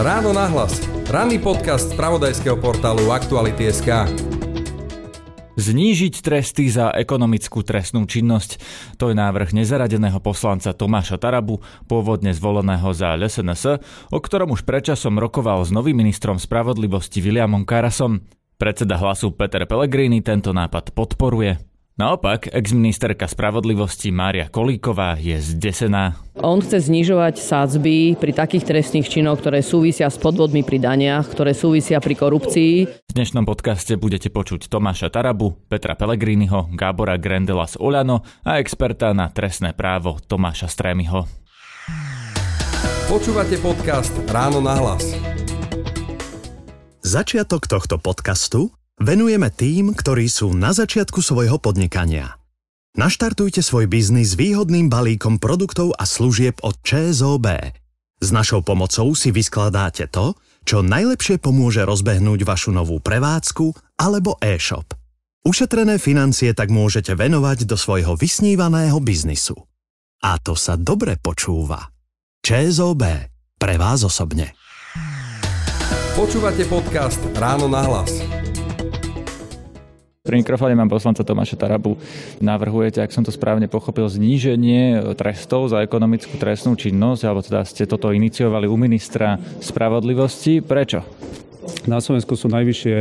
Ráno nahlas. Ranný podcast z pravodajského portálu Aktuality.sk. Znížiť tresty za ekonomickú trestnú činnosť. To je návrh nezaradeného poslanca Tomáša Tarabu, pôvodne zvoleného za LSNS, o ktorom už predčasom rokoval s novým ministrom spravodlivosti Williamom Karasom. Predseda hlasu Peter Pellegrini tento nápad podporuje. Naopak, exministerka spravodlivosti Mária Kolíková je zdesená. On chce znižovať sádzby pri takých trestných činoch, ktoré súvisia s podvodmi pri daniach, ktoré súvisia pri korupcii. V dnešnom podcaste budete počuť Tomáša Tarabu, Petra Pellegriniho, Gábora Grendela z Oľano a experta na trestné právo Tomáša Strémiho. Počúvate podcast Ráno na hlas. Začiatok tohto podcastu venujeme tým, ktorí sú na začiatku svojho podnikania. Naštartujte svoj biznis výhodným balíkom produktov a služieb od ČSOB. S našou pomocou si vyskladáte to, čo najlepšie pomôže rozbehnúť vašu novú prevádzku alebo e-shop. Ušetrené financie tak môžete venovať do svojho vysnívaného biznisu. A to sa dobre počúva. ČSOB. Pre vás osobne. Počúvate podcast Ráno na hlas. Pri mikrofóne mám poslanca Tomáša Tarabu. Navrhujete, ak som to správne pochopil, zníženie trestov za ekonomickú trestnú činnosť, alebo teda ste toto iniciovali u ministra spravodlivosti. Prečo? Na Slovensku sú najvyššie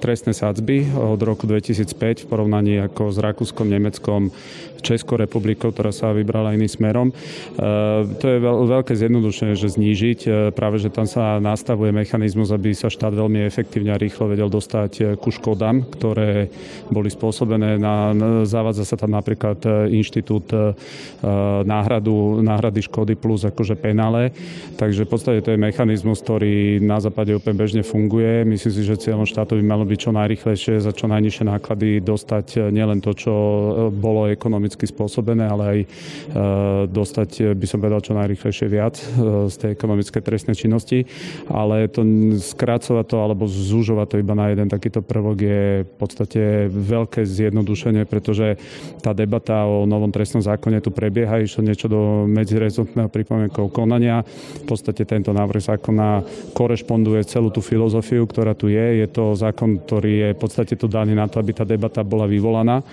trestné sádzby od roku 2005 v porovnaní ako s Rakúskom, Nemeckom, Českou republikou, ktorá sa vybrala iným smerom. E, to je veľké zjednodušenie, že znížiť. E, práve, že tam sa nastavuje mechanizmus, aby sa štát veľmi efektívne a rýchlo vedel dostať e, ku škodám, ktoré boli spôsobené. Na, zavádza sa tam napríklad inštitút náhradu, náhrady škody plus akože penále. Takže v podstate to je mechanizmus, ktorý na západe úplne bežne funguje. Myslím si, že cieľom štátu by malo byť čo najrychlejšie za čo najnižšie náklady dostať eh, nielen to, čo eh, bolo ekonomicky spôsobené, ale aj eh, dostať, by som povedal, čo najrychlejšie viac z tej ekonomickej trestnej činnosti. Ale to skrácovať to alebo zúžovať to iba na jeden takýto prvok je v podstate veľké zjednodušenie, pretože tá debata o novom trestnom zákone tu prebieha, išlo niečo do medzirezortného pripomienkov konania. V podstate tento návrh zákona korešponduje celú tú filozofiu, ktorá tu je. Je to zákon ktorý je v podstate tu daný na to, aby tá debata bola vyvolaná.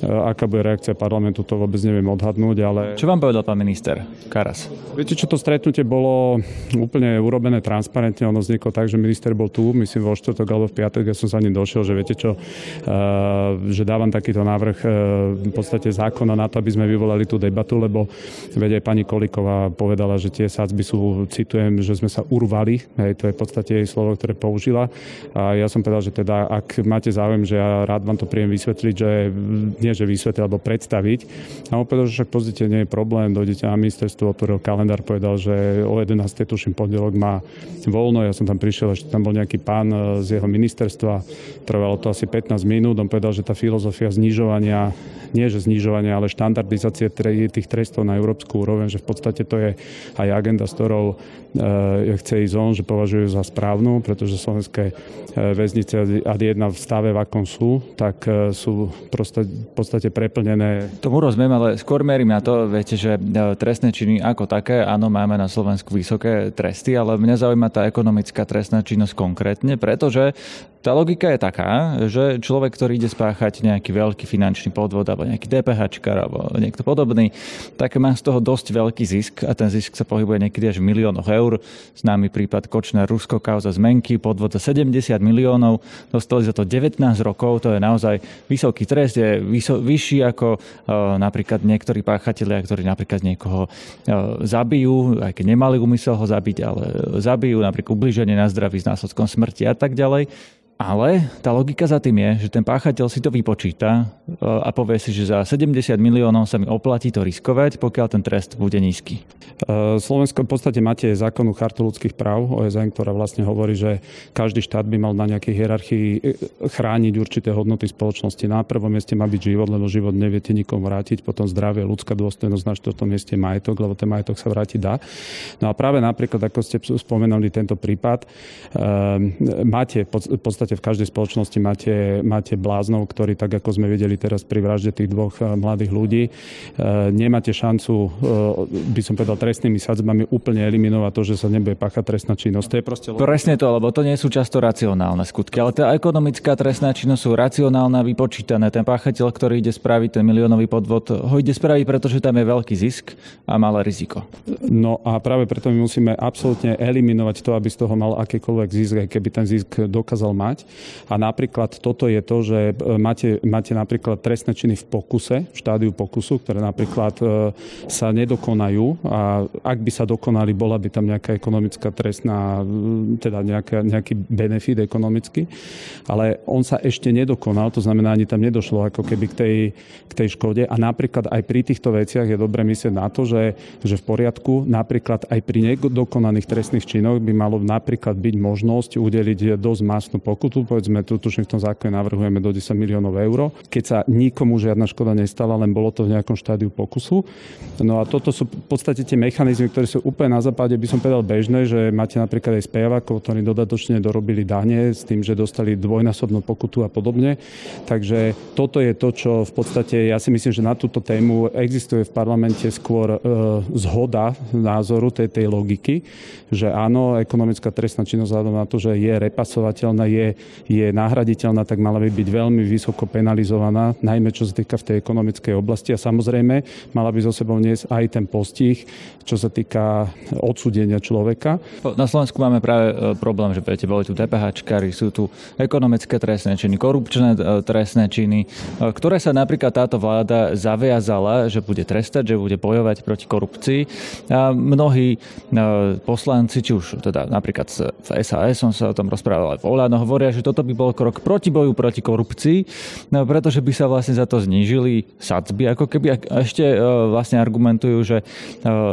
E, aká bude reakcia parlamentu, to vôbec neviem odhadnúť, ale... Čo vám povedal pán minister Karas? Viete, čo to stretnutie bolo úplne urobené transparentne, ono vzniklo tak, že minister bol tu, myslím vo štvrtok alebo v piatok, ja som sa ním došiel, že viete čo, uh, že dávam takýto návrh uh, v podstate zákona na to, aby sme vyvolali tú debatu, lebo vedia aj pani Koliková povedala, že tie sádzby sú, citujem, že sme sa urvali, hej, to je v podstate jej slovo, ktoré použila. A ja som povedal, že teda, ak máte záujem, že ja rád vám to príjem vysvetliť, že nie že vysvetliť alebo predstaviť. A on povedal, že však pozrite, nie je problém, dojdete na ministerstvo, otvoril kalendár, povedal, že o 11. tuším pondelok má voľno, ja som tam prišiel, ešte tam bol nejaký pán e, z jeho ministerstva, trvalo to asi 15 minút, on povedal, že tá filozofia znižovania, nie že znižovania, ale štandardizácie tých trestov na európsku úroveň, že v podstate to je aj agenda, s ktorou e, chce ísť on, že považujú za správnu, pretože slovenské e, väznice ad jedna v stave, v akom sú, tak sú proste, podstate preplnené. Tomu rozumiem, ale skôr merím na to, viete, že e, trestné činy ako také, áno, máme na Slovensku vysoké tresty, ale mňa zaujíma tá ekonomická trestná činnosť konkrétne, pretože tá logika je taká, že človek, ktorý ide spáchať nejaký veľký finančný podvod alebo nejaký DPH alebo niekto podobný, tak má z toho dosť veľký zisk a ten zisk sa pohybuje niekedy až v miliónoch eur. Známy prípad Kočner Rusko kauza zmenky, podvod za 70 miliónov, dostali za to 19 rokov, to je naozaj vysoký trest, je vyšší ako uh, napríklad niektorí páchatelia, ktorí napríklad niekoho uh, zabijú, aj keď nemali úmysel ho zabiť, ale zabijú napríklad ubliženie na zdraví s následkom smrti a tak ďalej. Ale tá logika za tým je, že ten páchateľ si to vypočíta e, a povie si, že za 70 miliónov sa mi oplatí to riskovať, pokiaľ ten trest bude nízky. E, Slovensko v podstate máte zákonnú chartu ľudských práv OSN, ktorá vlastne hovorí, že každý štát by mal na nejakej hierarchii e, chrániť určité hodnoty spoločnosti. Na prvom mieste má byť život, lebo život neviete nikomu vrátiť, potom zdravie, ľudská dôstojnosť, na štvrtom mieste majetok, lebo ten majetok sa vrátiť dá. No a práve napríklad, ako ste spomenuli tento prípad, máte v podstate podstate v každej spoločnosti máte, máte bláznov, ktorí tak ako sme videli teraz pri vražde tých dvoch mladých ľudí, nemáte šancu, by som povedal, trestnými sadzbami úplne eliminovať to, že sa nebude páchať trestná činnosť. To je proste... Presne to, lebo to nie sú často racionálne skutky, ale tá ekonomická trestná činnosť sú racionálna, vypočítané. Ten páchateľ, ktorý ide spraviť ten miliónový podvod, ho ide spraviť, pretože tam je veľký zisk a malé riziko. No a práve preto my musíme absolútne eliminovať to, aby z toho mal akýkoľvek zisk, aj keby ten zisk dokázal mať. A napríklad toto je to, že e, máte, máte napríklad trestné činy v pokuse, v štádiu pokusu, ktoré napríklad e, sa nedokonajú. A ak by sa dokonali, bola by tam nejaká ekonomická trestná, teda nejaká, nejaký benefit ekonomický, ale on sa ešte nedokonal, to znamená, ani tam nedošlo ako keby k tej, k tej škode. A napríklad aj pri týchto veciach je dobre myslieť na to, že, že v poriadku, napríklad aj pri nedokonaných trestných činoch by malo napríklad byť možnosť udeliť dosť masnú pokutu, povedzme, tu tuším v tom zákone navrhujeme do 10 miliónov eur, keď sa nikomu žiadna škoda nestala, len bolo to v nejakom štádiu pokusu. No a toto sú v podstate tie mechanizmy, ktoré sú úplne na západe, by som povedal bežné, že máte napríklad aj spejákov, ktorí dodatočne dorobili dane s tým, že dostali dvojnásobnú pokutu a podobne. Takže toto je to, čo v podstate, ja si myslím, že na túto tému existuje v parlamente skôr e, zhoda názoru tej, tej logiky, že áno, ekonomická trestná činnosť vzhľadom na to, že je repasovateľná, je, je nahraditeľná, tak mala by byť veľmi vysoko penalizovaná, najmä čo sa týka v tej ekonomickej oblasti a samozrejme mala by zo sebou niesť aj ten postih, čo sa týka odsudenia človeka. Na Slovensku máme práve e, problém, že viete, boli tu DPHčkári, sú tu ekonomické trestné činy, korupčné e, trestné činy, e, ktoré sa napríklad táto vláda zaviazala, že bude trestať, že bude bojovať proti korupcii. A mnohí poslanci, či už teda napríklad v SAS, som sa o tom rozprával aj v Oľano, hovoria, že toto by bol krok proti boju proti korupcii, no, pretože by sa vlastne za to znížili sadzby, ako keby ešte vlastne argumentujú, že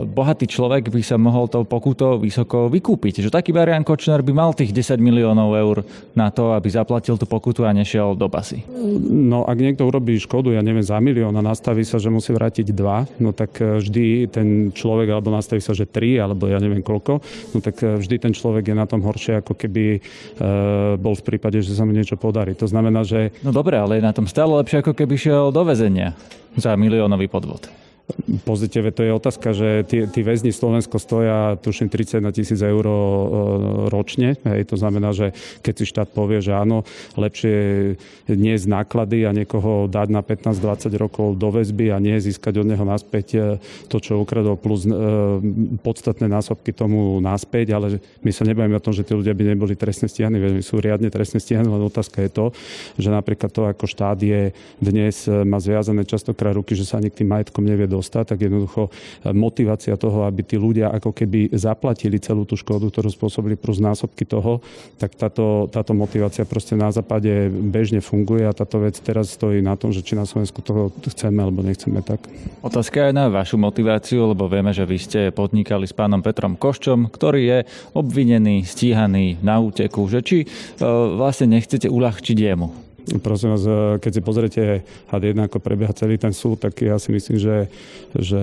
bohatý človek by sa mohol tou pokutou vysoko vykúpiť. Že taký Marian Kočner by mal tých 10 miliónov eur na to, aby zaplatil tú pokutu a nešiel do basy. No ak niekto urobí škodu, ja neviem, za milión a nastaví sa, že musí vrátiť dva, no tak e, vždy ten človek, alebo nastaví sa, že tri, alebo ja neviem koľko, no tak e, vždy ten človek je na tom horšie, ako keby e, bol v prípade, že sa mu niečo podarí. To znamená, že... No dobre, ale je na tom stále lepšie, ako keby šiel do väzenia za miliónový podvod. Pozitíve to je otázka, že tí, tí väzni Slovensko stoja tuším 30 na tisíc eur e, ročne. Hej, to znamená, že keď si štát povie, že áno, lepšie nie z náklady a niekoho dať na 15-20 rokov do väzby a nie získať od neho naspäť e, to, čo ukradol, plus e, podstatné násobky tomu naspäť, ale my sa nebavíme o tom, že tí ľudia by neboli trestne stíhaní, veď sú riadne trestne stíhaní, len otázka je to, že napríklad to, ako štát je dnes, má zviazané častokrát ruky, že sa ani k tým majetkom nevie dostať, tak jednoducho e, motivácia toho, aby tí ľudia ako keby zaplatili celú tú škodu, ktorú spôsobili plus násobky toho, tak táto, táto motivácia proste na západe bežne funguje a táto vec teraz stojí na tom, že či na Slovensku toho chceme alebo nechceme tak. Otázka je na vašu motiváciu, lebo vieme, že vy ste podnikali s pánom Petrom Koščom, ktorý je obvinený, stíhaný na úteku, že či e, vlastne nechcete uľahčiť jemu. Prosím vás, e, keď si pozriete had 1, ako prebieha celý ten súd, tak ja si myslím, že, že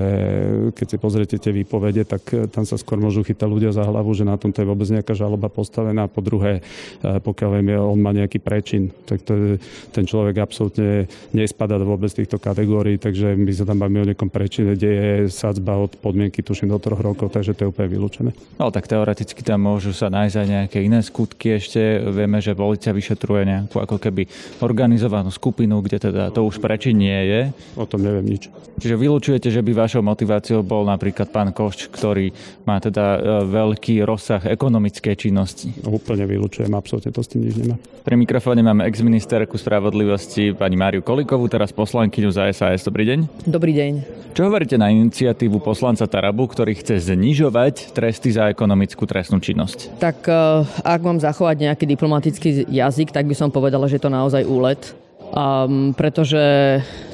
keď si pozriete tie výpovede, tak e, tam sa skôr môžu chytať ľudia za hlavu, že na tomto je vôbec nejaká žaloba postavená. Po druhé, e, pokiaľ viem, on má nejaký prečin, tak to ten človek absolútne nespadá vôbec týchto kategórií, takže my sa tam bavíme o nejakom prečine, kde je sadzba od podmienky, tuším, do troch rokov, takže to je úplne vylúčené. No tak teoreticky tam môžu sa nájsť aj nejaké iné skutky ešte. Vieme, že policia vyšetruje nejakú ako keby organizovanú skupinu, kde teda to už preči nie je. O tom neviem nič. Čiže vylúčujete, že by vašou motiváciou bol napríklad pán Košč, ktorý má teda e, veľký rozsah ekonomickej činnosti. Úplne vylúčujem, absolútne to s tým nič nemá. Pri mikrofóne máme ex-ministerku spravodlivosti pani Máriu Kolikovú, teraz poslankyňu za SAS. Dobrý deň. Dobrý deň. Čo hovoríte na iniciatívu poslanca Tarabu, ktorý chce znižovať tresty za ekonomickú trestnú činnosť? Tak e, ak mám zachovať nejaký diplomatický jazyk, tak by som povedala, že to naozaj úlet. Um, pretože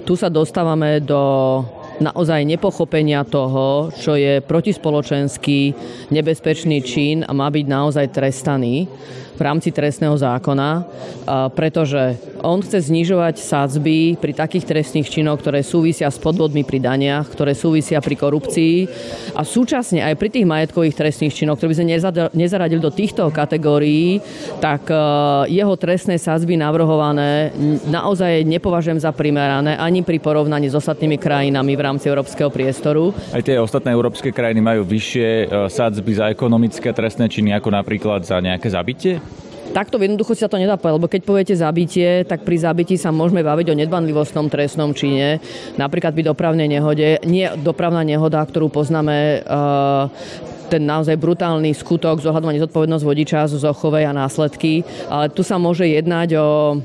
tu sa dostávame do naozaj nepochopenia toho, čo je protispoločenský nebezpečný čin a má byť naozaj trestaný v rámci trestného zákona, pretože on chce znižovať sádzby pri takých trestných činoch, ktoré súvisia s podvodmi pri daniach, ktoré súvisia pri korupcii a súčasne aj pri tých majetkových trestných činoch, ktoré by sme nezaradili do týchto kategórií, tak jeho trestné sádzby navrhované naozaj nepovažujem za primerané ani pri porovnaní s ostatnými krajinami v rámci európskeho priestoru. Aj tie ostatné európske krajiny majú vyššie sádzby za ekonomické trestné činy ako napríklad za nejaké zabitie? Takto v jednoduchosti sa to nedá povedať, lebo keď poviete zabitie, tak pri zabití sa môžeme baviť o nedbanlivostnom trestnom čine, napríklad pri dopravnej nehode. Nie dopravná nehoda, ktorú poznáme uh, ten naozaj brutálny skutok, zohľadovanie zodpovednosť vodiča zo Zochovej a následky, ale tu sa môže jednať o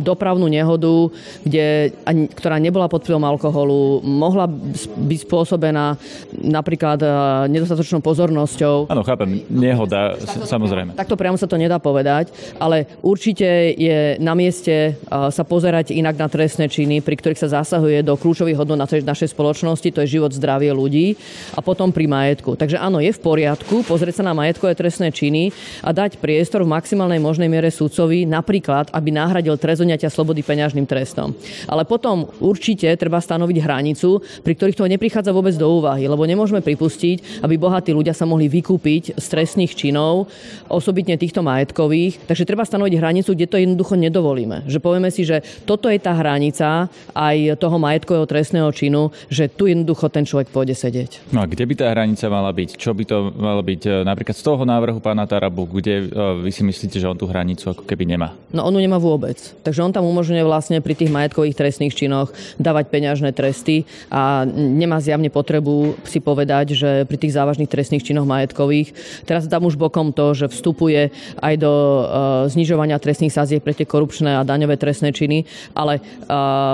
dopravnú nehodu, kde, ktorá nebola pod vplyvom alkoholu, mohla byť spôsobená napríklad nedostatočnou pozornosťou. Áno, chápem, nehoda, samozrejme. Takto priamo sa to nedá povedať, ale určite je na mieste sa pozerať inak na trestné činy, pri ktorých sa zasahuje do kľúčových hodnot našej spoločnosti, to je život, zdravie ľudí a potom pri majetku. Takže áno, je v poriadku pozrieť sa na majetkové trestné činy a dať priestor v maximálnej možnej miere sudcovi, napríklad, aby nahradil trest slobody peňažným trestom. Ale potom určite treba stanoviť hranicu, pri ktorých to neprichádza vôbec do úvahy, lebo nemôžeme pripustiť, aby bohatí ľudia sa mohli vykúpiť z trestných činov, osobitne týchto majetkových. Takže treba stanoviť hranicu, kde to jednoducho nedovolíme. Že povieme si, že toto je tá hranica aj toho majetkového trestného činu, že tu jednoducho ten človek pôjde sedieť. No a kde by tá hranica mala byť? Čo by to malo byť e, napríklad z toho návrhu pána Tarabu, kde e, vy si myslíte, že on tú hranicu ako keby nemá? No on ju nemá vôbec. Takže on tam umožňuje vlastne pri tých majetkových trestných činoch dávať peňažné tresty a nemá zjavne potrebu si povedať, že pri tých závažných trestných činoch majetkových teraz dám už bokom to, že vstupuje aj do uh, znižovania trestných sazieb pre tie korupčné a daňové trestné činy, ale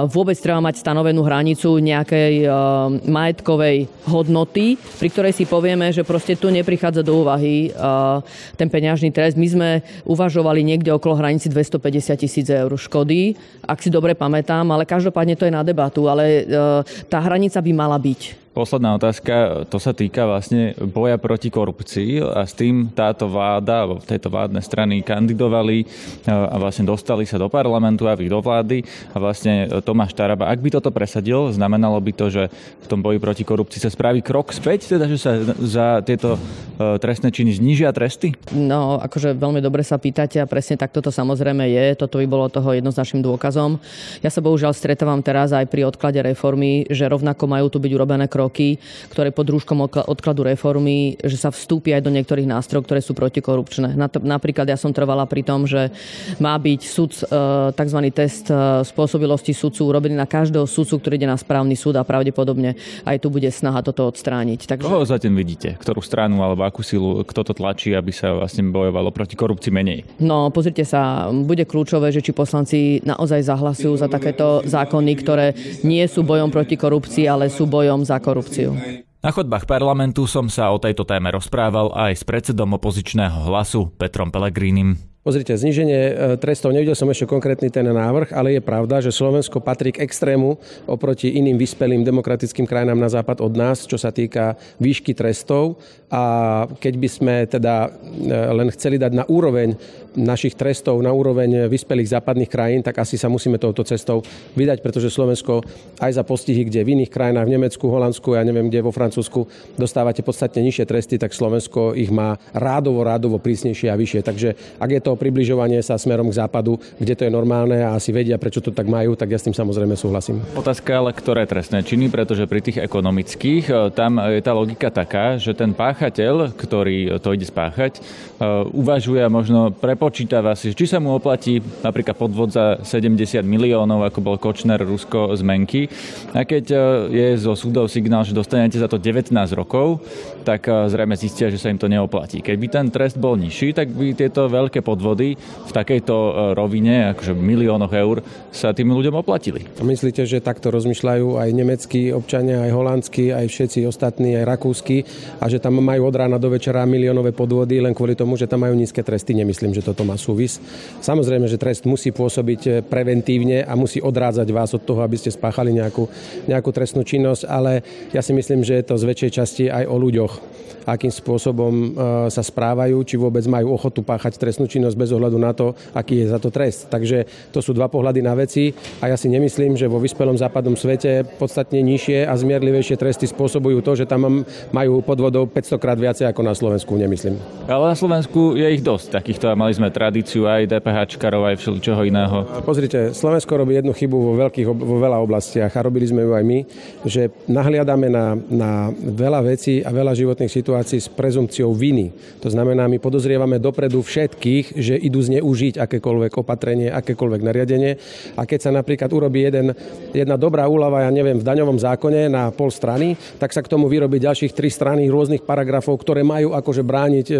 vôbec treba mať stanovenú hranicu nejakej majetkovej hodnoty, pri ktorej si povieme, že proste tu neprichádza do úvahy ten peňažný trest. My sme uvažovali niekde okolo hranici 250 tisíc eur škody, ak si dobre pamätám, ale každopádne to je na debatu, ale tá hranica by mala byť. Posledná otázka, to sa týka vlastne boja proti korupcii a s tým táto vláda, alebo tejto vládne strany kandidovali e, a vlastne dostali sa do parlamentu a vy do vlády a vlastne Tomáš Taraba, ak by toto presadil, znamenalo by to, že v tom boji proti korupcii sa spraví krok späť, teda že sa za tieto e, trestné činy znížia tresty? No, akože veľmi dobre sa pýtate a presne takto to samozrejme je. Toto by bolo toho jednoznačným dôkazom. Ja sa bohužiaľ stretávam teraz aj pri odklade reformy, že rovnako majú tu byť urobené kroky kroky, ktoré pod rúškom odkladu reformy, že sa vstúpi aj do niektorých nástrojov, ktoré sú protikorupčné. Napríklad ja som trvala pri tom, že má byť súd, e, tzv. test e, spôsobilosti sudcu urobený na každého sudcu, ktorý ide na správny súd a pravdepodobne aj tu bude snaha toto odstrániť. Takže... Koho zatiaľ vidíte? Ktorú stranu alebo akú silu, kto to tlačí, aby sa vlastne bojovalo proti korupcii menej? No, pozrite sa, bude kľúčové, že či poslanci naozaj zahlasujú za takéto zákony, ktoré nie sú bojom proti korupcii, ale sú bojom za korupciu korupciu. Na chodbách parlamentu som sa o tejto téme rozprával aj s predsedom opozičného hlasu Petrom Pelegrínim. Pozrite, zniženie e, trestov, nevidel som ešte konkrétny ten návrh, ale je pravda, že Slovensko patrí k extrému oproti iným vyspelým demokratickým krajinám na západ od nás, čo sa týka výšky trestov. A keď by sme teda e, len chceli dať na úroveň našich trestov, na úroveň vyspelých západných krajín, tak asi sa musíme touto cestou vydať, pretože Slovensko aj za postihy, kde v iných krajinách, v Nemecku, Holandsku, ja neviem, kde vo Francúzsku dostávate podstatne nižšie tresty, tak Slovensko ich má rádovo, rádovo prísnejšie a vyššie. Takže ak je to približovanie sa smerom k západu, kde to je normálne a asi vedia, prečo to tak majú, tak ja s tým samozrejme súhlasím. Otázka ale, ktoré trestné činy, pretože pri tých ekonomických e, tam je tá logika taká, že ten páchateľ, ktorý to ide spáchať, e, uvažuje možno prepočítava si, či sa mu oplatí napríklad podvod za 70 miliónov, ako bol Kočner Rusko zmenky. A keď e, je zo súdov signál, že dostanete za to 19 rokov, tak zrejme zistia, že sa im to neoplatí. Keby ten trest bol nižší, tak by tieto veľké podvody v takejto e, rovine, akože v miliónoch eur, sa tým ľuďom oplatili. Myslíte, že takto rozmýšľajú aj nemeckí občania, aj holandskí, aj všetci ostatní, aj rakúsky a že tam majú od rána do večera miliónové podvody len kvôli tomu, že tam majú nízke tresty? Nemyslím, že toto má súvis. Samozrejme, že trest musí pôsobiť e, preventívne a musí odrádzať vás od toho, aby ste spáchali nejakú, nejakú trestnú činnosť, ale ja si myslím, že je to z väčšej časti aj o ľuďoch akým spôsobom e, sa správajú, či vôbec majú ochotu páchať trestnú činnosť bez ohľadu na to, aký je za to trest. Takže to sú dva pohľady na veci a ja si nemyslím, že vo vyspelom západnom svete podstatne nižšie a zmierlivejšie tresty spôsobujú to, že tam majú podvodov 500 krát viacej ako na Slovensku, nemyslím. Ale na Slovensku je ich dosť takýchto mali sme tradíciu aj DPHčkarov, aj všeličoho iného. Pozrite, Slovensko robí jednu chybu vo, veľkých, vo veľa oblastiach a robili sme ju aj my, že nahliadame na, na veľa vecí a veľa životných situácií s prezumpciou viny. To znamená, my podozrievame dopredu všetkých, že idú zneužiť akékoľvek opatrenie, akékoľvek nariadenie. A keď sa napríklad urobí jeden, jedna dobrá úlava, ja neviem, v daňovom zákone na pol strany, tak sa k tomu vyrobí ďalších tri strany rôznych paragrafov, ktoré majú akože brániť e,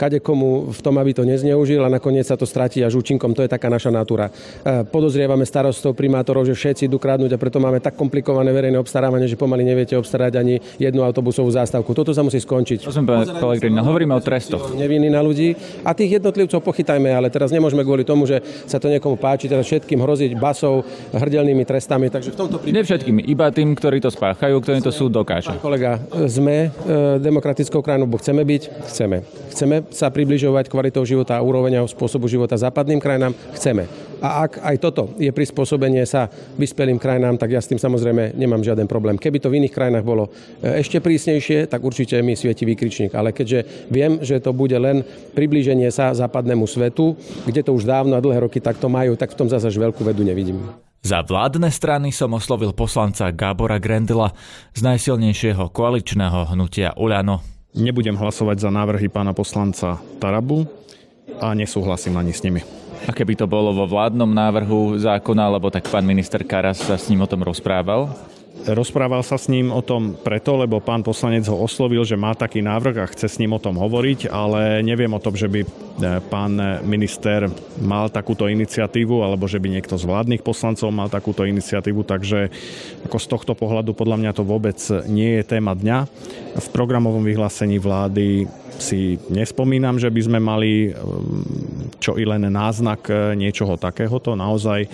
kadekomu v tom, aby to nezneužil a nakoniec sa to stratí až účinkom. To je taká naša natúra. E, podozrievame starostov, primátorov, že všetci idú kradnúť a preto máme tak komplikované verejné obstarávanie, že pomaly neviete obstarať ani jednu autobusovú zástavku. Toto sa musí skončiť pán no hovoríme o trestoch. Neviny na ľudí a tých jednotlivcov pochytajme, ale teraz nemôžeme kvôli tomu, že sa to niekomu páči, teraz všetkým hroziť basou, hrdelnými trestami. Takže v tomto prípade... Nie všetkým, iba tým, ktorí to spáchajú, ktorí to sú dokážu. Pán kolega, sme e, demokratickou krajinou, chceme byť, chceme. Chceme sa približovať kvalitou života a úroveň spôsobu života západným krajinám, chceme. A ak aj toto je prispôsobenie sa vyspelým krajinám, tak ja s tým samozrejme nemám žiaden problém. Keby to v iných krajinách bolo e, ešte prísnejšie, tak určite mi svieti výkričník. Ale keďže viem, že to bude len priblíženie sa západnému svetu, kde to už dávno a dlhé roky takto majú, tak v tom zase veľkú vedu nevidím. Za vládne strany som oslovil poslanca Gábora Grendela z najsilnejšieho koaličného hnutia Uľano. Nebudem hlasovať za návrhy pána poslanca Tarabu a nesúhlasím ani s nimi. A keby to bolo vo vládnom návrhu zákona, lebo tak pán minister Karas sa s ním o tom rozprával? Rozprával sa s ním o tom preto, lebo pán poslanec ho oslovil, že má taký návrh a chce s ním o tom hovoriť, ale neviem o tom, že by e, pán minister mal takúto iniciatívu alebo že by niekto z vládnych poslancov mal takúto iniciatívu, takže ako z tohto pohľadu podľa mňa to vôbec nie je téma dňa. V programovom vyhlásení vlády si nespomínam, že by sme mali mm, čo i len náznak e, niečoho takéhoto. Naozaj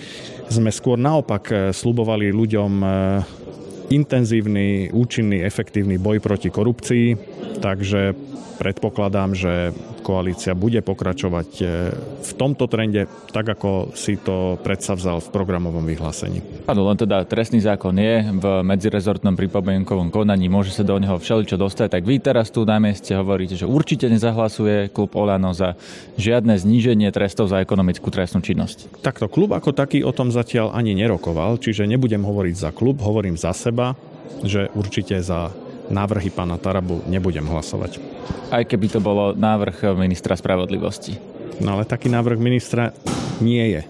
sme skôr naopak e, slubovali ľuďom intenzívny, účinný, efektívny boj proti korupcii, takže predpokladám, že koalícia bude pokračovať e, v tomto trende, tak ako si to predsavzal v programovom vyhlásení. Áno, len teda trestný zákon je v medzirezortnom pripomienkovom konaní, môže sa do neho všeličo dostať, tak vy teraz tu na mieste hovoríte, že určite nezahlasuje klub Olano za žiadne zníženie trestov za ekonomickú trestnú činnosť. Takto klub ako taký o tom zatiaľ ani nerokoval, čiže nebudem hovoriť za klub, hovorím za seba, že určite za návrhy pána Tarabu nebudem hlasovať. Aj keby to bolo návrh ministra spravodlivosti. No ale taký návrh ministra nie je.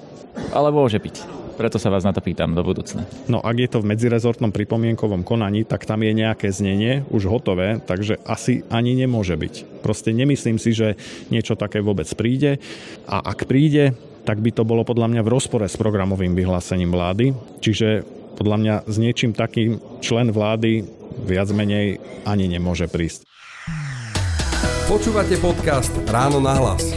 Ale môže byť. Preto sa vás na to pýtam do budúcna. No ak je to v medzirezortnom pripomienkovom konaní, tak tam je nejaké znenie už hotové, takže asi ani nemôže byť. Proste nemyslím si, že niečo také vôbec príde. A ak príde, tak by to bolo podľa mňa v rozpore s programovým vyhlásením vlády. Čiže podľa mňa s niečím takým člen vlády viac menej ani nemôže prísť. Počúvate podcast Ráno na hlas.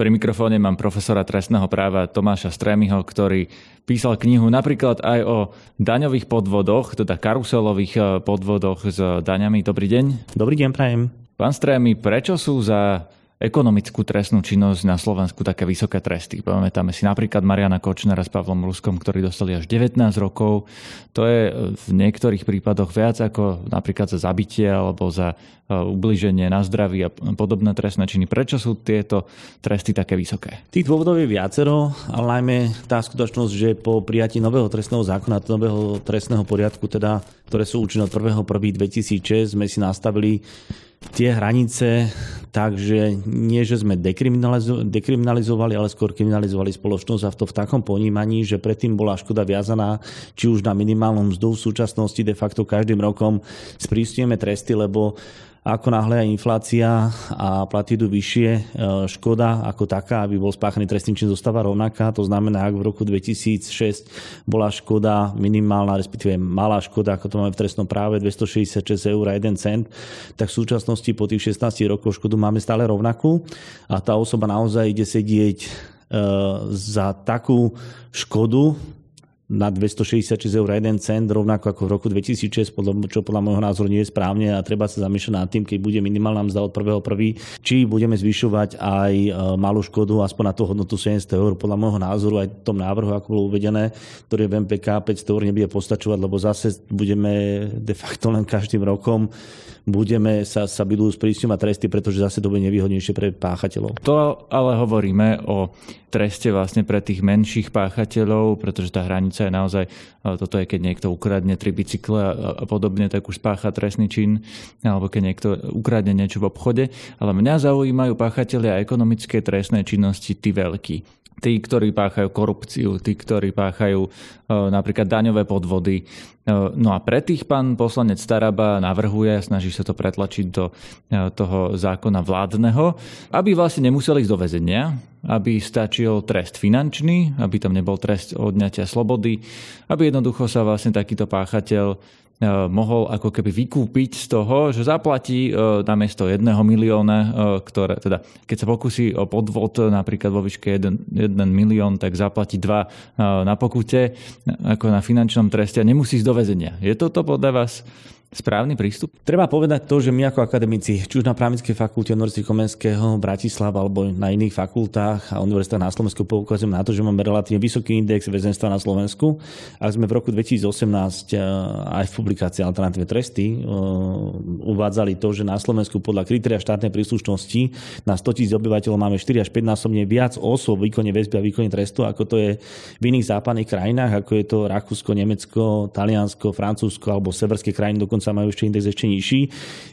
Pri mikrofóne mám profesora trestného práva Tomáša Strémyho, ktorý písal knihu napríklad aj o daňových podvodoch, teda karuselových eh, podvodoch s daňami. Dobrý deň. Dobrý deň, prajem. Pán Strémy, prečo sú za ekonomickú trestnú činnosť na Slovensku také vysoké tresty. Pamätáme si napríklad Mariana Kočnera s Pavlom Ruskom, ktorí dostali až 19 rokov. To je v niektorých prípadoch viac ako napríklad za zabitie alebo za e, ubliženie na zdraví a podobné trestné činy. Prečo sú tieto tresty také vysoké? Tých dôvodov je viacero, ale najmä tá skutočnosť, že po prijatí nového trestného zákona, nového trestného poriadku, teda, ktoré sú účinné od 1.1.2006, sme si nastavili tie hranice tak, že nie, že sme dekriminalizo- dekriminalizovali, ale skôr kriminalizovali spoločnosť a to v takom ponímaní, že predtým bola škoda viazaná či už na minimálnom mzdu v súčasnosti de facto každým rokom sprísňujeme tresty, lebo ako náhle aj inflácia a platy idú vyššie, e, škoda ako taká, aby bol spáchaný trestný čin, zostáva rovnaká. To znamená, ak v roku 2006 bola škoda minimálna, respektíve malá škoda, ako to máme v trestnom práve, 266 eur a 1 cent, tak v súčasnosti po tých 16 rokoch škodu máme stále rovnakú a tá osoba naozaj ide sedieť e, za takú škodu, na 266 eur 1 cent, rovnako ako v roku 2006, čo podľa môjho názoru nie je správne a treba sa zamýšľať nad tým, keď bude minimálna mzda od 1.1., či budeme zvyšovať aj e, malú škodu aspoň na tú hodnotu 700 eur. Podľa môjho názoru aj v tom návrhu, ako bolo uvedené, ktorý je v MPK 500 eur nebude postačovať, lebo zase budeme de facto len každým rokom budeme sa, sa budú sprísňovať tresty, pretože zase to bude nevýhodnejšie pre páchateľov. To ale hovoríme o treste vlastne pre tých menších páchateľov, pretože tá hranica je naozaj, toto je keď niekto ukradne tri bicykle a podobne, tak už spácha trestný čin, alebo keď niekto ukradne niečo v obchode. Ale mňa zaujímajú páchatelia ekonomické trestné činnosti, tí veľkí tí, ktorí páchajú korupciu, tí, ktorí páchajú e, napríklad daňové podvody. E, no a pre tých pán poslanec Staraba navrhuje, snaží sa to pretlačiť do e, toho zákona vládneho, aby vlastne nemuseli ísť do väzenia, aby stačil trest finančný, aby tam nebol trest odňatia slobody, aby jednoducho sa vlastne takýto páchateľ mohol ako keby vykúpiť z toho, že zaplatí e, namiesto jedného milióna, e, ktoré, teda keď sa pokusí o podvod napríklad vo výške 1, 1 milión, tak zaplatí 2 na pokute ako na finančnom treste a nemusí ísť do väzenia. Je toto podľa vás správny prístup? Treba povedať to, že my ako akademici, či už na právnickej fakulte Univerzity Komenského, Bratislava alebo na iných fakultách a univerzitách na Slovensku poukazujeme na to, že máme relatívne vysoký index väzenstva na Slovensku. A sme v roku 2018 eh, aj v publikácii Alternatívne tresty eh, uvádzali to, že na Slovensku podľa kritéria štátnej príslušnosti na 100 tisíc obyvateľov máme 4 až 5 násobne viac osôb v výkone väzby a výkone trestu, ako to je v iných západných krajinách, ako je to Rakúsko, Nemecko, Taliansko, Francúzsko alebo severské krajiny, dokonca dokonca majú ešte index ešte nižší.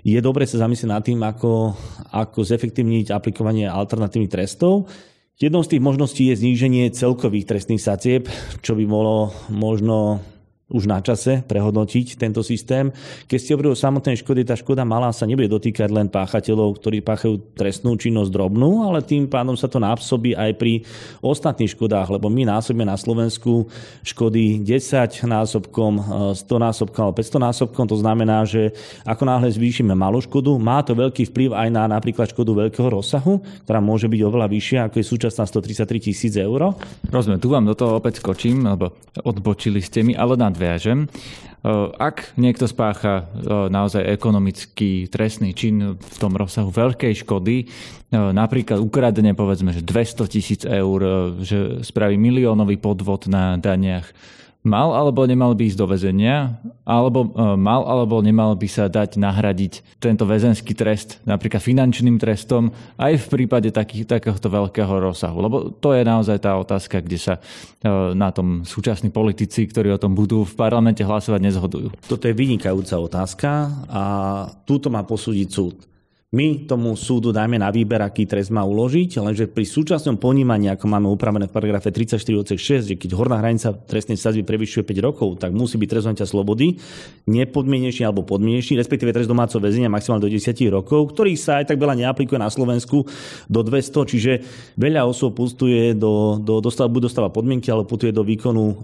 Je dobre sa zamyslieť nad tým, ako, ako zefektívniť aplikovanie alternatívnych trestov. Jednou z tých možností je zníženie celkových trestných sacieb, čo by bolo možno už na čase prehodnotiť tento systém. Keď ste hovorili o samotnej škody, tá škoda malá sa nebude dotýkať len páchateľov, ktorí páchajú trestnú činnosť drobnú, ale tým pádom sa to násobí aj pri ostatných škodách, lebo my násobíme na Slovensku škody 10 násobkom, 100 násobkom alebo 500 násobkom. To znamená, že ako náhle zvýšime malú škodu, má to veľký vplyv aj na napríklad škodu veľkého rozsahu, ktorá môže byť oveľa vyššia, ako je súčasná 133 tisíc eur. Rozumiem, tu vám do toho opäť skočím, lebo odbočili ste mi, ale na nadviažem. E, ak niekto spácha e, naozaj ekonomický trestný čin v tom rozsahu veľkej škody, e, napríklad ukradne povedzme, že 200 tisíc eur, že spraví miliónový podvod na daniach, mal alebo nemal by ísť do väzenia, alebo e, mal alebo nemal by sa dať nahradiť tento väzenský trest napríklad finančným trestom aj v prípade takých, takéhoto veľkého rozsahu. Lebo to je naozaj tá otázka, kde sa e, na tom súčasní politici, ktorí o tom budú v parlamente hlasovať, nezhodujú. Toto je vynikajúca otázka a túto má posúdiť súd. My tomu súdu dajme na výber, aký trest má uložiť, lenže pri súčasnom ponímaní, ako máme upravené v paragrafe 34 odsek 6, že keď horná hranica trestnej sadzby prevyšuje 5 rokov, tak musí byť trest slobody nepodmienečný alebo podmienečný, respektíve trest domáceho väzenia maximálne do 10 rokov, ktorý sa aj tak veľa neaplikuje na Slovensku do 200, čiže veľa osôb pustuje do, do dostáva, buď dostáva podmienky, alebo putuje do výkonu e,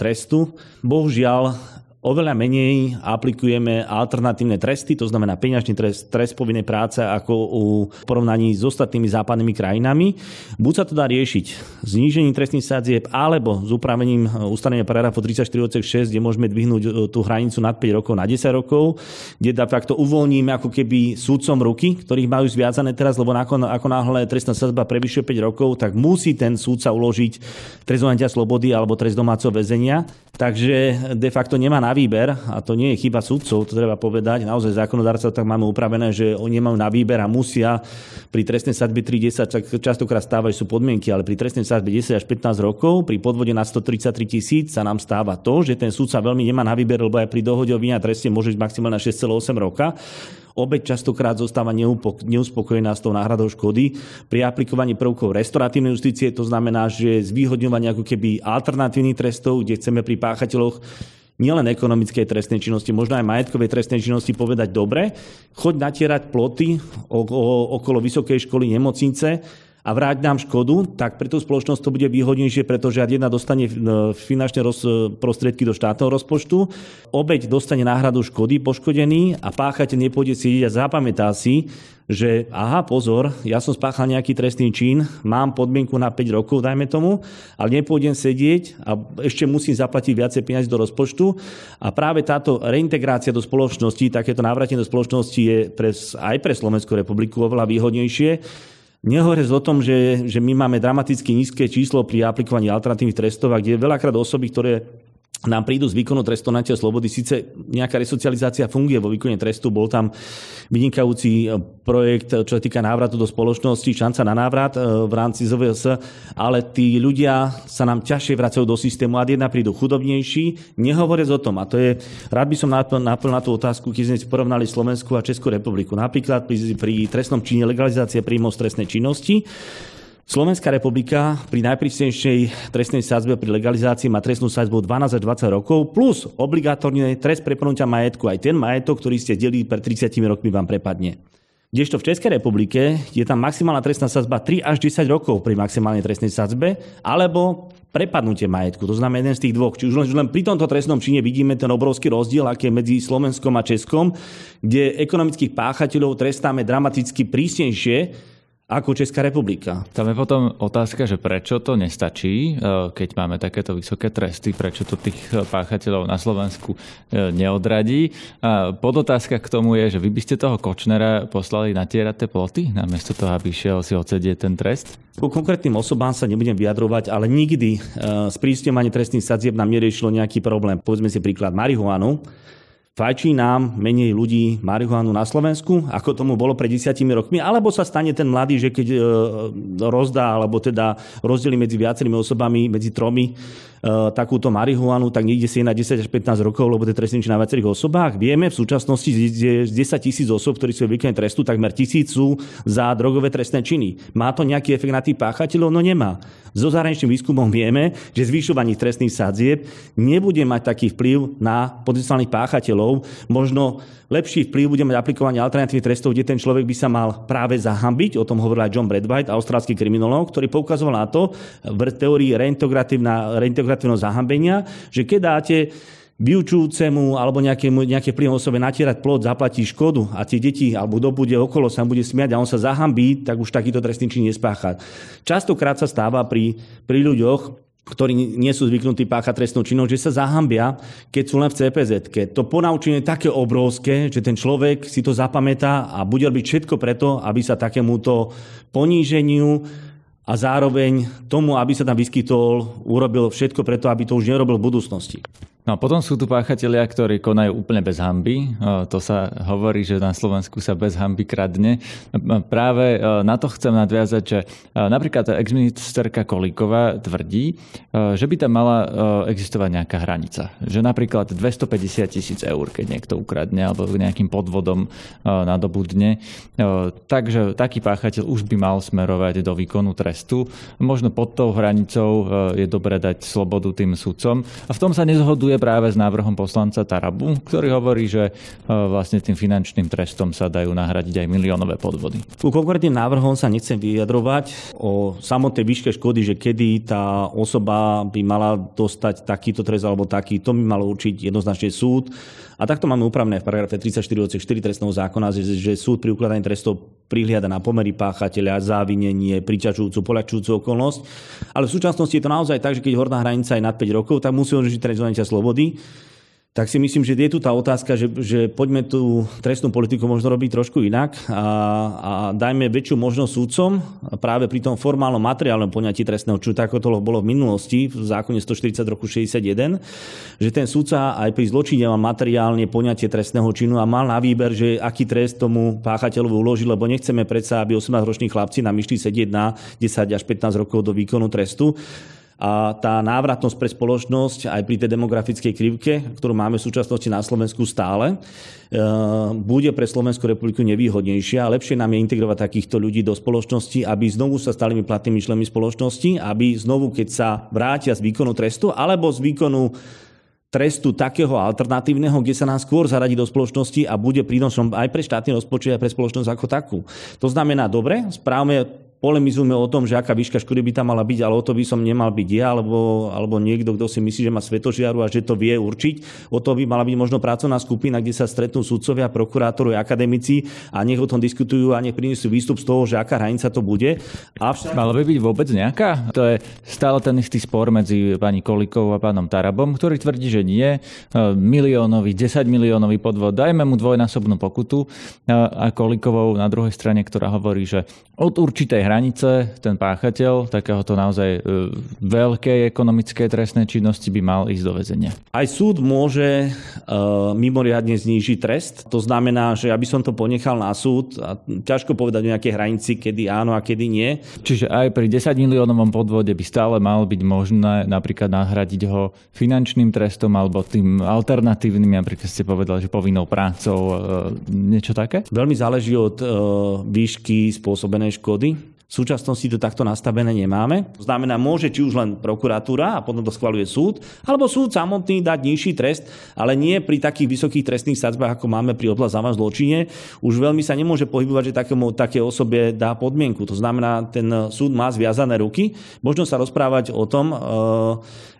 trestu. Bohužiaľ, oveľa menej aplikujeme alternatívne tresty, to znamená peňažný trest, trest povinnej práce ako u porovnaní s ostatnými západnými krajinami. Buď sa to dá riešiť znížením trestných sadzieb alebo s upravením ustanenia paragrafu 34 odsek 6, kde môžeme dvihnúť e, tú hranicu nad 5 rokov na 10 rokov, kde de facto uvoľníme ako keby súdcom ruky, ktorých majú zviazané teraz, lebo ako, ako náhle trestná sadzba prevyšuje 5 rokov, tak musí ten súdca uložiť trest slobody alebo trest domáceho väzenia. Takže de facto nemá na výber, a to nie je chyba sudcov, to treba povedať, naozaj zákonodárca tak máme upravené, že oni nemajú na výber a musia pri trestnej sadbe 3-10, tak častokrát stávajú sú podmienky, ale pri trestnej sadbe 10 až 15 rokov, pri podvode na 133 tisíc sa nám stáva to, že ten sudca veľmi nemá na výber, lebo aj pri dohode o vina treste môže byť maximálne 6,8 roka Obeď častokrát zostáva neuspokojená s tou náhradou škody. Pri aplikovaní prvkov restoratívnej justície to znamená, že zvýhodňovanie ako keby alternatívnych trestov, kde chceme pri páchateľoch nielen ekonomickej trestnej činnosti, možno aj majetkovej trestnej činnosti povedať dobre, choď natierať ploty okolo vysokej školy nemocnice, a vráť nám škodu, tak pre tú spoločnosť to bude výhodnejšie, pretože ad jedna dostane e, finančné roz, prostriedky do štátneho rozpočtu, obeď dostane náhradu škody poškodený a páchateľ nepôjde si a zapamätá si, že aha, pozor, ja som spáchal nejaký trestný čin, mám podmienku na 5 rokov, dajme tomu, ale nepôjdem sedieť a ešte musím zaplatiť viacej peniazy do rozpočtu. A práve táto reintegrácia do spoločnosti, takéto návratenie do spoločnosti je pre, aj pre Slovenskú republiku oveľa výhodnejšie, Nehovoriac o tom, že, že my máme dramaticky nízke číslo pri aplikovaní alternatívnych trestov, a kde veľakrát osoby, ktoré nám prídu z výkonu trestu natia slobody. Sice nejaká resocializácia funguje vo výkone trestu, bol tam vynikajúci e, projekt, čo sa týka návratu do spoločnosti, šanca na návrat e, v rámci ZVS, ale tí ľudia sa nám ťažšie vracajú do systému a jedna prídu chudobnejší, nehovoriac o tom. A to je, rád by som naplnil na tú otázku, keď sme porovnali Slovensku a Českú republiku. Napríklad pri, pri trestnom čine legalizácie príjmov stresnej činnosti Slovenská republika pri najprísnejšej trestnej sadzbe pri legalizácii má trestnú sadzbu 12 až 20 rokov plus obligatórny trest preponutia majetku. Aj ten majetok, ktorý ste delili pred 30 rokmi, vám prepadne. Kdežto v Českej republike je tam maximálna trestná sadzba 3 až 10 rokov pri maximálnej trestnej sadzbe, alebo prepadnutie majetku. To znamená jeden z tých dvoch. Či už len, len pri tomto trestnom čine vidíme ten obrovský rozdiel, aký je medzi Slovenskom a Českom, kde ekonomických páchateľov trestáme dramaticky prísnejšie, ako Česká republika. Tam je potom otázka, že prečo to nestačí, e, keď máme takéto vysoké tresty, prečo to tých e, páchateľov na Slovensku e, neodradí. A podotázka k tomu je, že vy by ste toho Kočnera poslali natierať tie ploty, namiesto toho, aby šiel si odsedieť ten trest? Ku konkrétnym osobám sa nebudem vyjadrovať, ale nikdy sprísňovanie trestných sadzieb nám neriešilo nejaký problém. Povedzme si príklad marihuanu fajčí nám menej ľudí marihuanu na Slovensku, ako tomu bolo pred desiatimi rokmi, alebo sa stane ten mladý, že keď e, rozdá, alebo teda rozdeli medzi viacerými osobami, medzi tromi, E, takúto marihuanu, tak niekde si je na 10 až 15 rokov, lebo tie trestný na viacerých osobách. Vieme v súčasnosti, že 10 tisíc osob, ktorí sú v trestu, takmer tisíc sú za drogové trestné činy. Má to nejaký efekt na tých páchateľov? No nemá. Zo zahraničným výskumom vieme, že zvyšovanie trestných sadzieb nebude mať taký vplyv na potenciálnych páchateľov. Možno lepší vplyv bude mať aplikovanie alternatívnych trestov, kde ten človek by sa mal práve zahambiť. O tom hovoril aj John Bradwhite, austrálsky kriminológ, ktorý poukazoval na to v teórii reintegratívna, reintegratívna negatívneho zahambenia, že keď dáte vyučujúcemu alebo nejakému, nejaké vplyvom osobe natierať plod, zaplatí škodu a tie deti alebo kto bude okolo sa bude smiať a on sa zahambí, tak už takýto trestný čin nespácha. Častokrát sa stáva pri, pri ľuďoch, ktorí nie sú zvyknutí páchať trestnú činnosť, že sa zahambia, keď sú len v cpz. To ponaučenie je také obrovské, že ten človek si to zapamätá a bude robiť všetko preto, aby sa takémuto poníženiu a zároveň tomu, aby sa tam vyskytol, urobil všetko preto, aby to už nerobil v budúcnosti. No a potom sú tu páchatelia, ktorí konajú úplne bez hamby. To sa hovorí, že na Slovensku sa bez hamby kradne. Práve na to chcem nadviazať, že napríklad exministerka Kolíková tvrdí, že by tam mala existovať nejaká hranica. Že napríklad 250 tisíc eur, keď niekto ukradne alebo nejakým podvodom nadobudne. Takže taký páchateľ už by mal smerovať do výkonu trestu. Možno pod tou hranicou je dobré dať slobodu tým sudcom. A v tom sa nezhoduje súlade práve s návrhom poslanca Tarabu, ktorý hovorí, že e, vlastne tým finančným trestom sa dajú nahradiť aj miliónové podvody. Ku konkrétnym návrhom sa nechcem vyjadrovať o samotnej výške škody, že kedy tá osoba by mala dostať takýto trest alebo taký, to by malo určiť jednoznačne súd. A takto máme upravené v paragrafe 34 odsek 4 trestného zákona, že, súd pri ukladaní trestov prihliada na pomery páchateľa, závinenie, pričačujúcu, poľahčujúcu okolnosť. Ale v súčasnosti je to naozaj tak, že keď horná hranica je nad 5 rokov, tak musí on žiť trest slobody tak si myslím, že je tu tá otázka, že, že poďme tú trestnú politiku možno robiť trošku inak a, a dajme väčšiu možnosť súdcom práve pri tom formálnom materiálnom poňatí trestného tak ako to bolo v minulosti v zákone 140 roku 61, že ten súdca aj pri zločine má materiálne poňatie trestného činu a mal na výber, že aký trest tomu páchateľovi uloží, lebo nechceme predsa, aby 18-roční chlapci nám išli sedieť na 10 až 15 rokov do výkonu trestu a tá návratnosť pre spoločnosť aj pri tej demografickej krivke, ktorú máme v súčasnosti na Slovensku stále, e, bude pre Slovenskú republiku nevýhodnejšia a lepšie nám je integrovať takýchto ľudí do spoločnosti, aby znovu sa stali platnými členmi spoločnosti, aby znovu, keď sa vrátia z výkonu trestu alebo z výkonu trestu takého alternatívneho, kde sa nám skôr zaradí do spoločnosti a bude prínosom aj pre štátny rozpočet, aj pre spoločnosť ako takú. To znamená, dobre, správame polemizujeme o tom, že aká výška škody by tam mala byť, ale o to by som nemal byť ja, alebo, alebo niekto, kto si myslí, že má svetožiaru a že to vie určiť. O to by mala byť možno pracovná skupina, kde sa stretnú sudcovia, prokurátori, akademici a nech o tom diskutujú a nech prinesú výstup z toho, že aká hranica to bude. Avšak... Mala by byť vôbec nejaká? To je stále ten istý spor medzi pani Kolikovou a pánom Tarabom, ktorý tvrdí, že nie. E, miliónový, 10 miliónový podvod, dajme mu dvojnásobnú pokutu e, a Kolikovou na druhej strane, ktorá hovorí, že od určitej hranice ten páchateľ takéhoto naozaj e, veľkej ekonomickej trestnej činnosti by mal ísť do väzenia. Aj súd môže e, mimoriadne znížiť trest. To znamená, že aby som to ponechal na súd, a ťažko povedať o nejakej hranici, kedy áno a kedy nie. Čiže aj pri 10 miliónovom podvode by stále mal byť možné napríklad nahradiť ho finančným trestom alebo tým alternatívnym, napríklad ste povedali, že povinnou prácou, e, niečo také? Veľmi záleží od výšky spôsobenej škody. V súčasnosti to takto nastavené nemáme. To znamená, môže či už len prokuratúra a potom to schvaluje súd, alebo súd samotný dať nižší trest, ale nie pri takých vysokých trestných sadzbách, ako máme pri oblasť závažnom zločine. Už veľmi sa nemôže pohybovať, že takému, také osobe dá podmienku. To znamená, ten súd má zviazané ruky. Možno sa rozprávať o tom, e,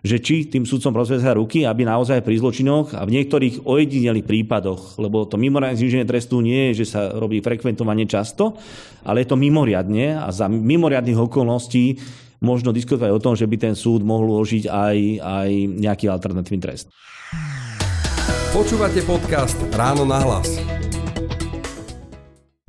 že či tým súdcom rozvezia ruky, aby naozaj pri zločinoch a v niektorých ojedinelých prípadoch, lebo to mimoriadne zniženie trestu nie je, že sa robí frekventovanie často, ale je to mimoriadne a za mimoriadných okolností možno diskutovať o tom, že by ten súd mohol uložiť aj, aj nejaký alternatívny trest. Počúvate podcast Ráno na hlas.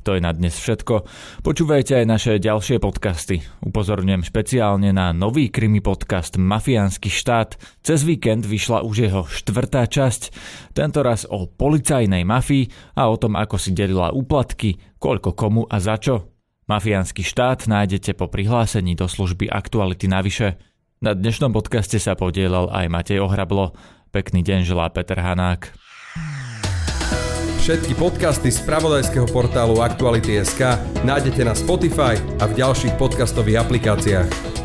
To je na dnes všetko. Počúvajte aj naše ďalšie podcasty. Upozorňujem špeciálne na nový krimi podcast Mafiánsky štát. Cez víkend vyšla už jeho štvrtá časť, tento raz o policajnej mafii a o tom, ako si delila úplatky, koľko komu a za čo. Mafiánsky štát nájdete po prihlásení do služby Aktuality navyše. Na dnešnom podcaste sa podielal aj Matej Ohrablo. Pekný deň želá Peter Hanák. Všetky podcasty z pravodajského portálu Aktuality.sk nájdete na Spotify a v ďalších podcastových aplikáciách.